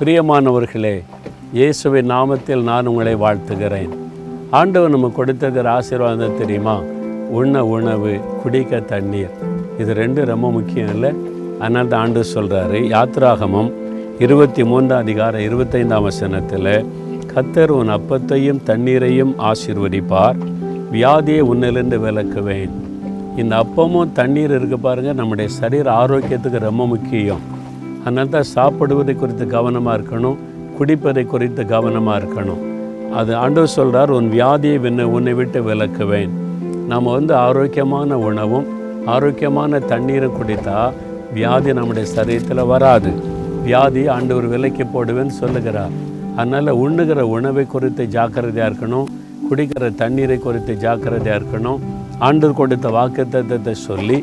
பிரியமானவர்களே இயேசுவின் நாமத்தில் நான் உங்களை வாழ்த்துகிறேன். ஆண்டவர் நம்ம கொடுத்தது ஆசீர்வாதம் தெரியுமா? உண்ண உணவு குடிக்க தண்ணீர். இது ரெண்டும் ரொம்ப முக்கியம் இல்லை. அதனால் தான் ஆண்டு சொல்கிறாரு யாத்ராகமம் இருபத்தி மூன்றாம் அதிகாரம் இருபத்தைந்தாம் வசனத்தில் கத்தர் உன் அப்பத்தையும் தண்ணீரையும் ஆசீர்வதிப்பார். வியாதியை உன்னிலிருந்து விளக்குவேன் இந்த அப்பமும் தண்ணீர் இருக்கு பாருங்கள் நம்முடைய சரீர ஆரோக்கியத்துக்கு ரொம்ப முக்கியம். அதனால தான் சாப்பிடுவதை குறித்து கவனமாக இருக்கணும் குடிப்பதை குறித்து கவனமாக இருக்கணும். அது ஆண்டவர் சொல்கிறார் உன் வியாதியை வின்ன உன்னை விட்டு விலக்குவேன். நாம் வந்து ஆரோக்கியமான உணவும் ஆரோக்கியமான தண்ணீரும் குடித்தா வியாதி நம்முடைய சரீரத்தில் வராது. வியாதி ஆண்டவர் விலைக்கு போடுவேன்னு சொல்லுகிறார். அதனால் உண்ணுகிற உணவை குறித்து ஜாக்கிரதையாக இருக்கணும் குடிக்கிற தண்ணீரை குறித்து ஜாக்கிரதையாக இருக்கணும். ஆண்டவர் கொடுத்த வாக்குத்தத்தத்தை சொல்லி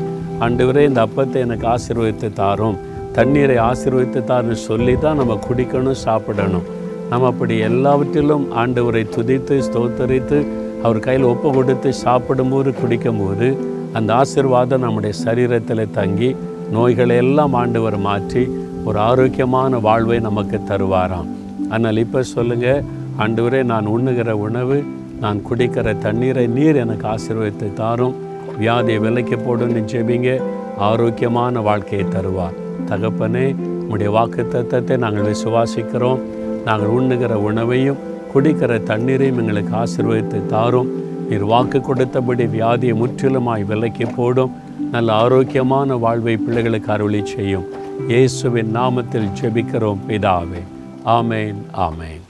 ஆண்டவரே இந்த அப்பத்தை எனக்கு ஆசீர்வதித்து தாரும். தண்ணீரை ஆசீர்வதித்தார்னு சொல்லி தான் நம்ம குடிக்கணும் சாப்பிடணும். நம்ம அப்படி எல்லாவற்றிலும் ஆண்டவரை துதித்து ஸ்தோத்தரித்து அவர் கையில் ஒப்பு கொடுத்து சாப்பிடும்போது குடிக்கும்போது அந்த ஆசீர்வாதம் நம்முடைய சரீரத்தில் தங்கி நோய்களை எல்லாம் ஆண்டவர் மாற்றி ஒரு ஆரோக்கியமான வாழ்வை நமக்கு தருவாராம். ஆனால் இப்போ சொல்லுங்கள் ஆண்டவரே நான் உண்ணுகிற உணவு நான் குடிக்கிற தண்ணீரை நீர் எனக்கு ஆசீர்வதித்து தாரும். வியாதியை விலைக்கு போடுன்னு ஜெபிங்க ஆரோக்கியமான வாழ்க்கையை தருவார். தகப்பனே உம்முடைய வாக்கு தத்தத்தை நாங்கள் விசுவாசிக்கிறோம். நாங்கள் உண்ணுகிற உணவையும் குடிக்கிற தண்ணீரையும் எங்களுக்கு ஆசீர்வதித்து தாரும். நீர் வாக்கு கொடுத்தபடி வியாதியை முற்றிலுமாய் விலைக்கு போடும். நல்ல ஆரோக்கியமான வாழ்வை பிள்ளைகளுக்கு அருளி செய்யும். இயேசுவின் நாமத்தில் ஜெபிக்கிறோம் பிதாவே. ஆமேன் ஆமேன்.